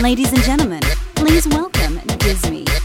Ladies and gentlemen, please welcome DisME.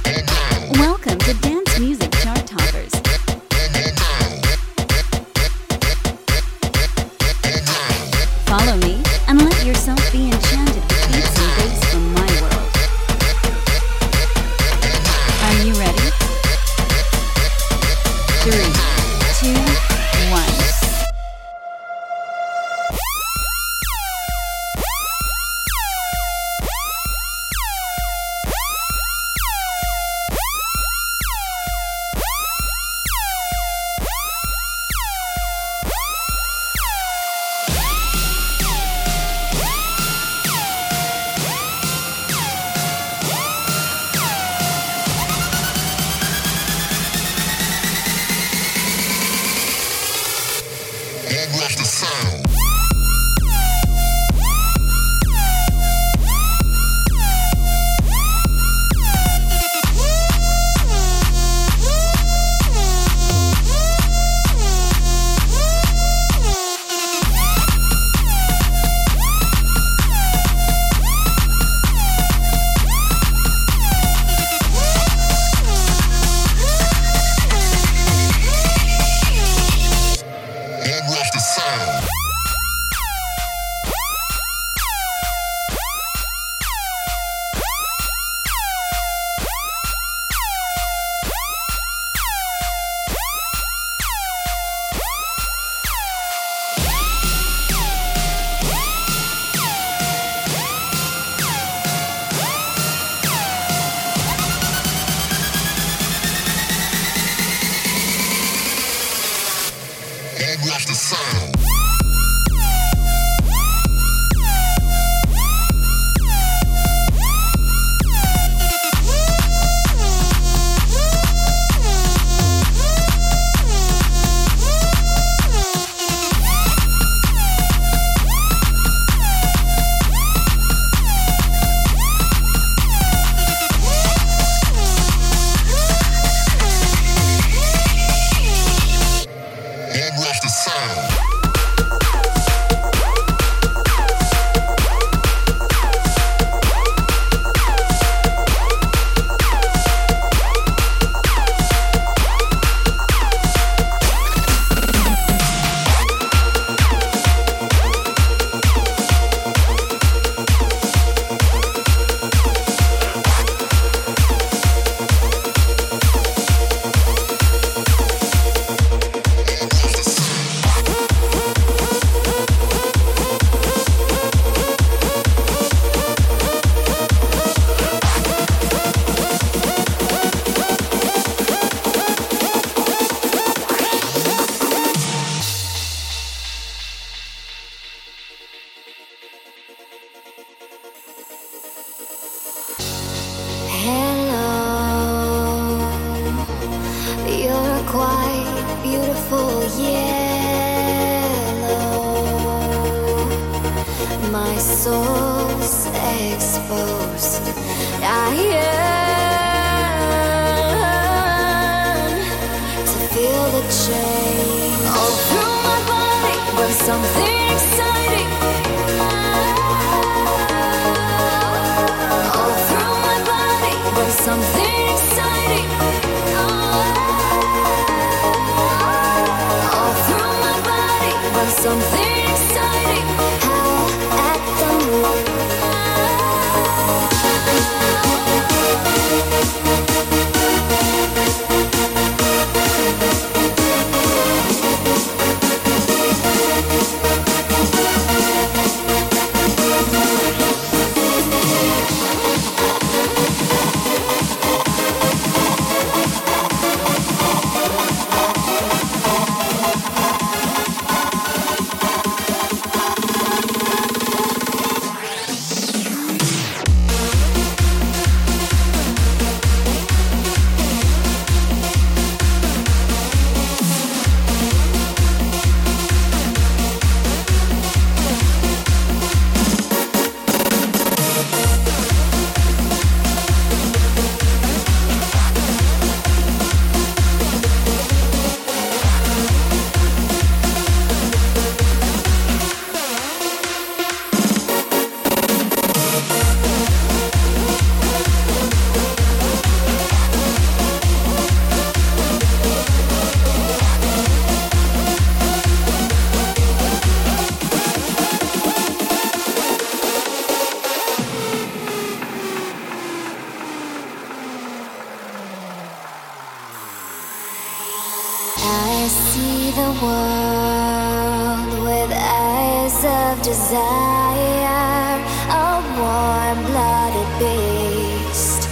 the world with eyes of desire, a warm blooded beast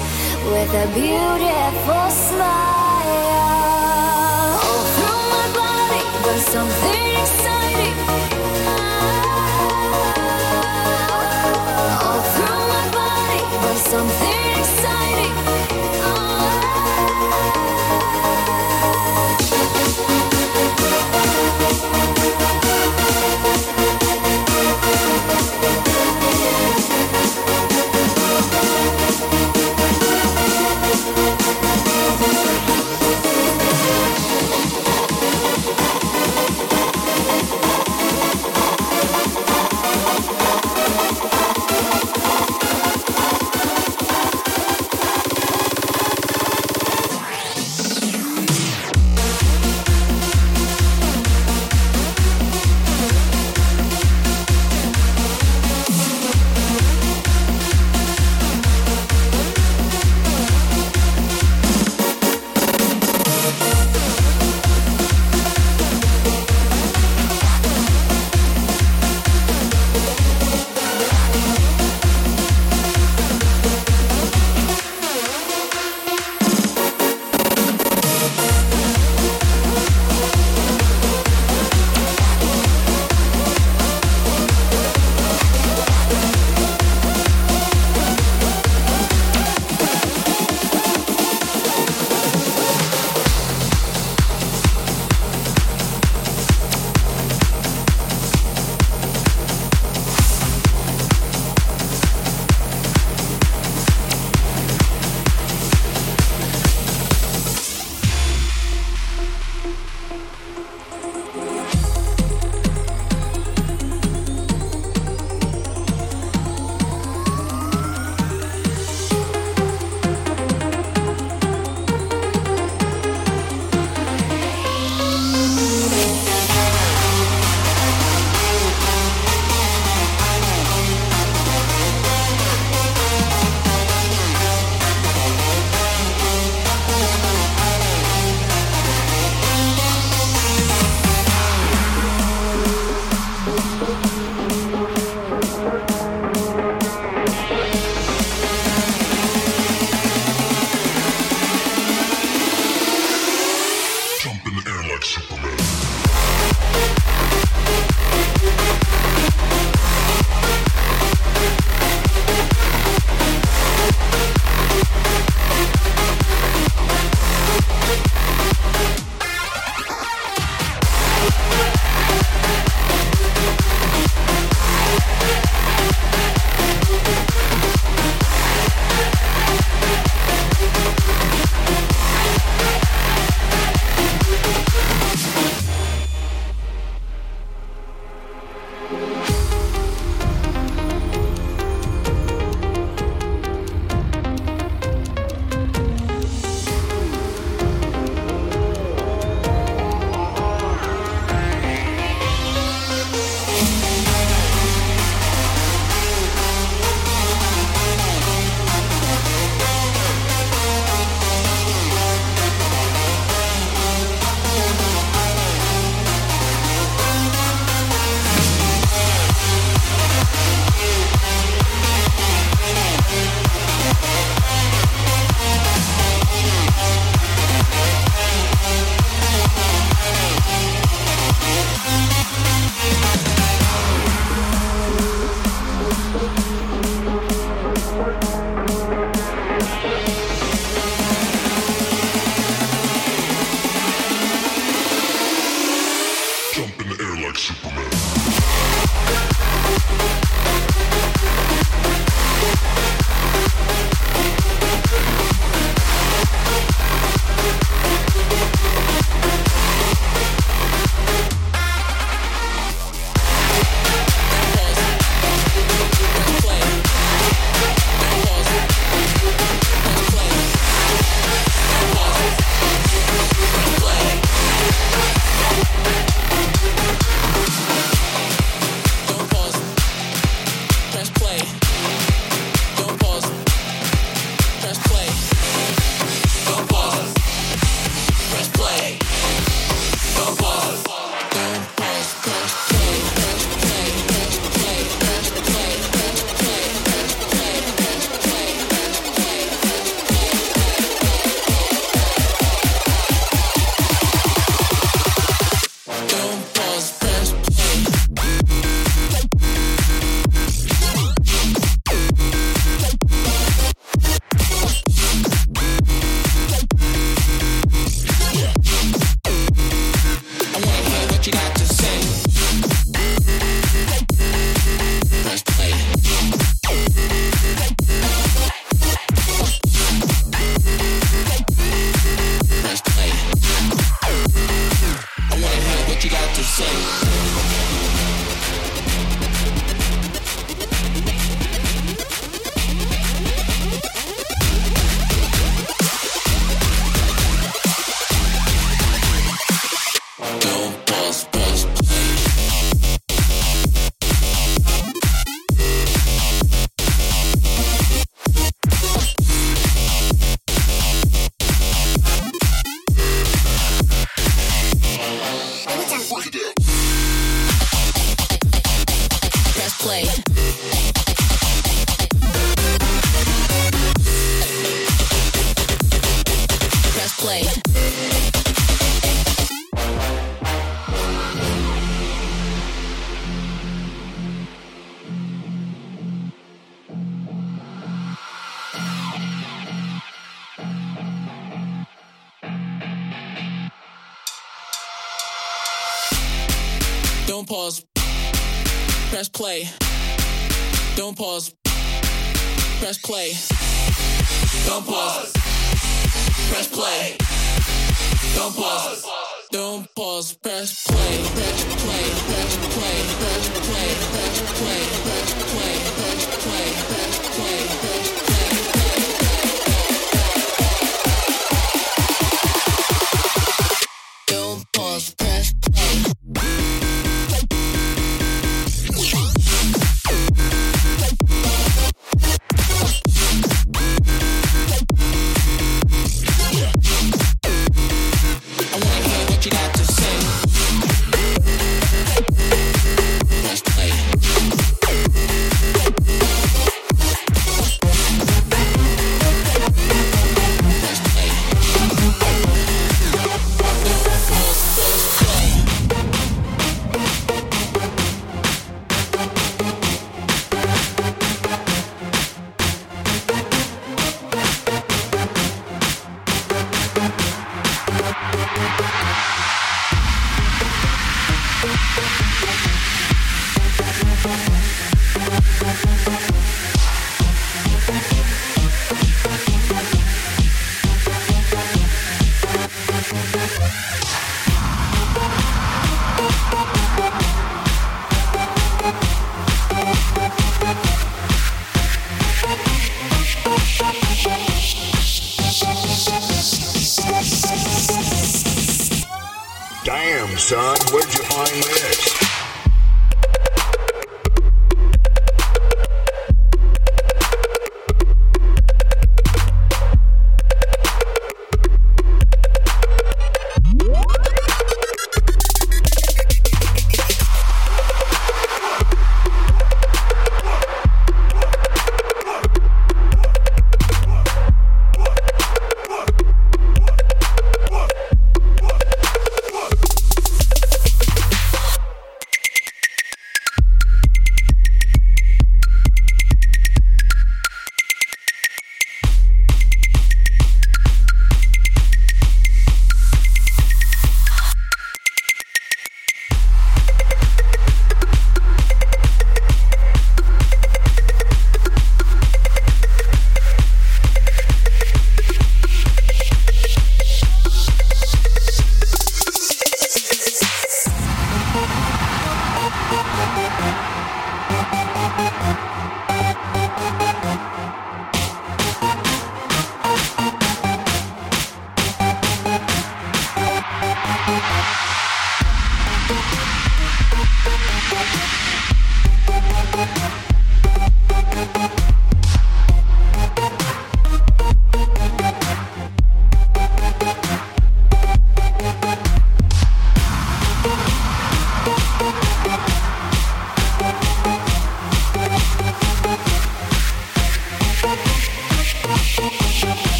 with a beautiful smile. Oh, All through my body, there's something exciting. Oh, All through my body, there's something. Don't pause. Press play. Don't pause. Don't pause. Press play. Press play. Press play. Press play. Press play. Press play. Press play. Press play. Press play. Don't pause. Press play.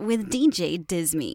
With DJ DisME.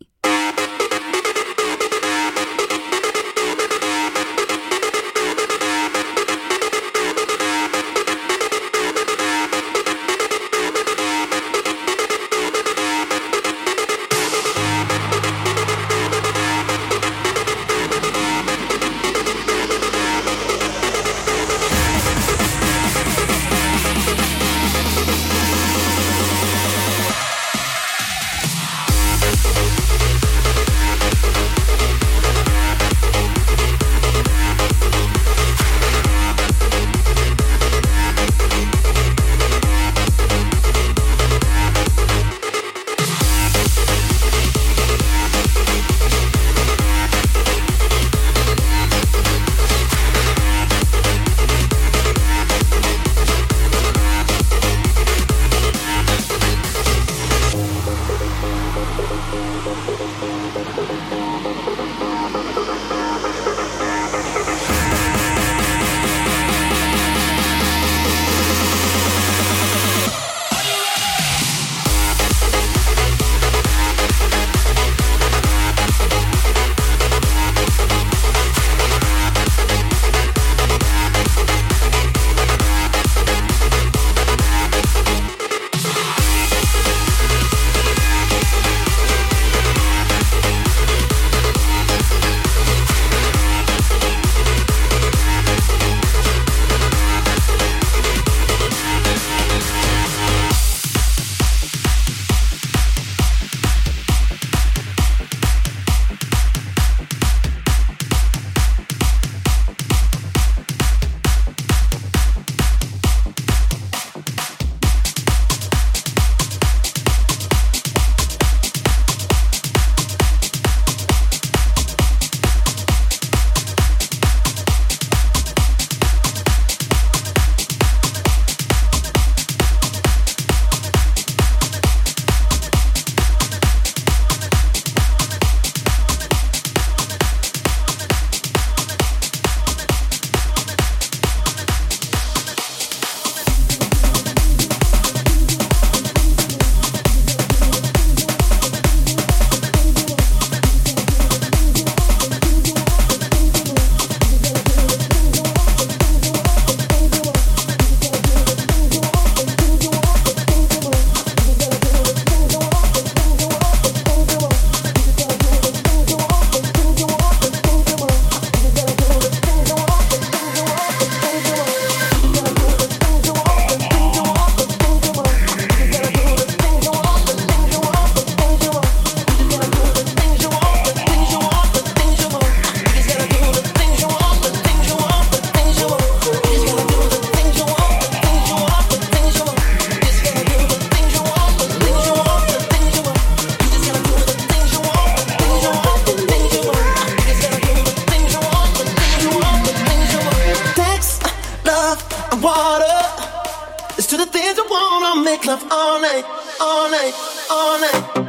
Make love all night, all night, all night,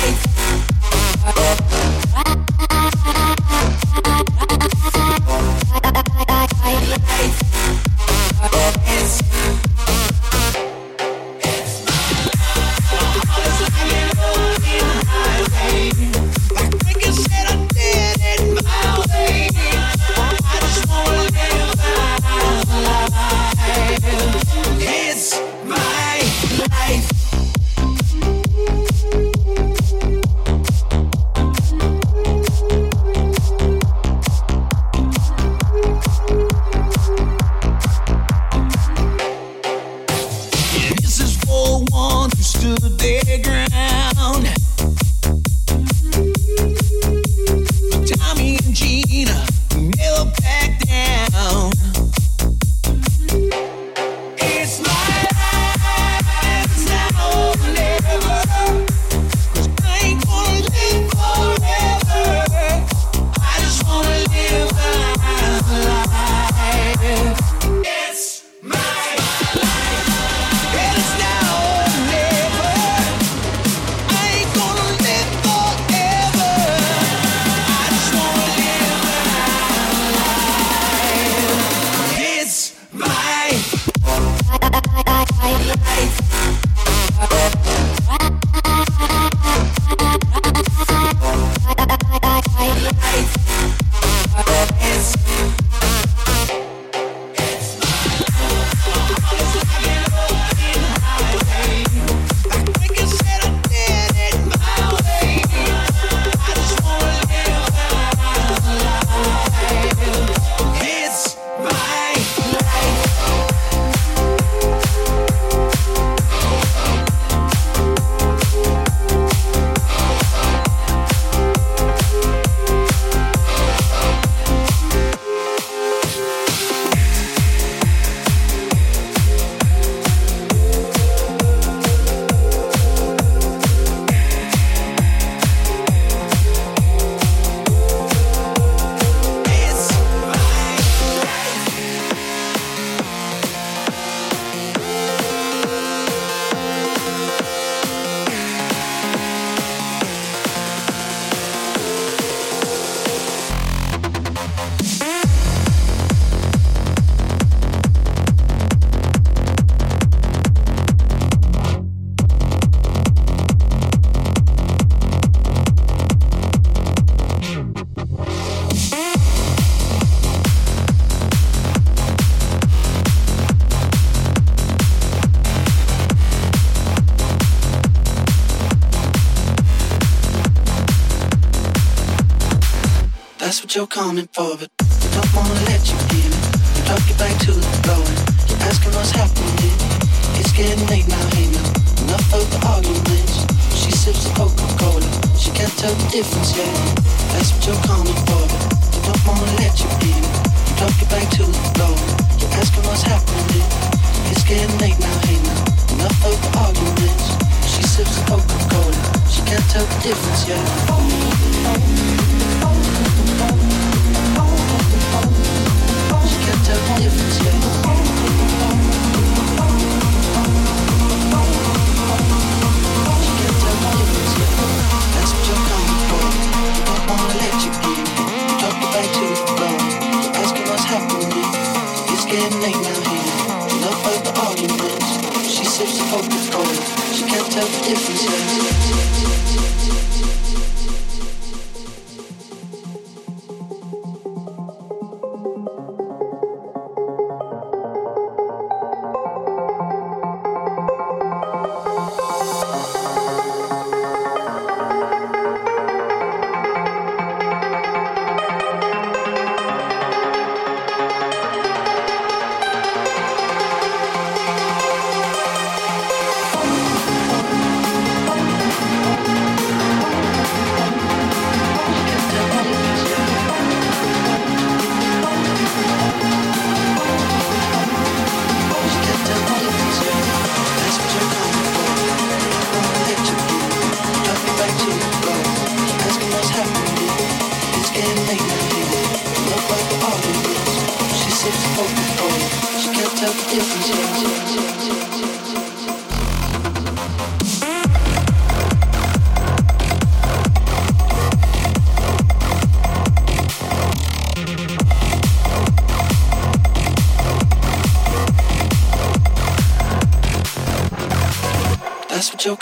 Like what you're coming for, but you don't wanna let you in. You drop your back to the floor and you're asking what's happening. It's getting late now, hey now. Enough of the arguments. She sips the Coca-Cola. She can't tell the difference yet. That's what you're coming for, but you don't wanna let you in. You drop your back to the floor you're asking what's happening. It's getting late now, hey now. Enough of the arguments. She sips the Coca-Cola. She can't tell the difference yet. She tell the the colors She can't tell the difference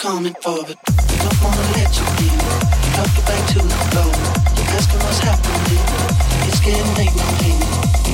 coming for, but we don't wanna let you in. You talk it back to the floor. You're asking what's happening. It's getting late, no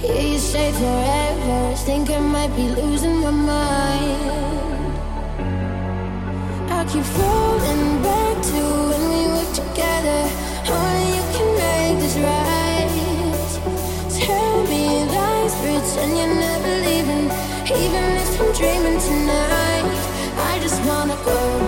Hear you say forever, think I might be losing my mind. I keep falling back to when we were together. Only you can make this right. Tell me lies, pretend you're never leaving. Even if I'm dreaming tonight, I just wanna go.